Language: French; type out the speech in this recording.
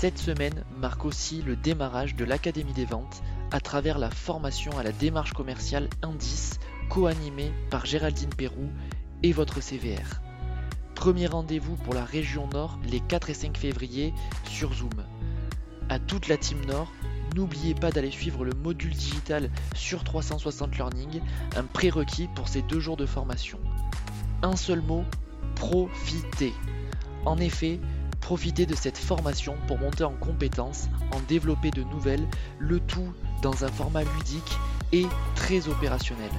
Cette semaine marque aussi le démarrage de l'Académie des ventes à travers la formation à la démarche commerciale Indice co-animée par Géraldine Pérou et votre CVR. Premier rendez-vous pour la région Nord les 4 et 5 février sur Zoom. À toute la team Nord, n'oubliez pas d'aller suivre le module digital sur 360 Learning, un prérequis pour ces deux jours de formation. Un seul mot, profitez. En effet, profitez de cette formation pour monter en compétences, en développer de nouvelles, le tout dans un format ludique et très opérationnel.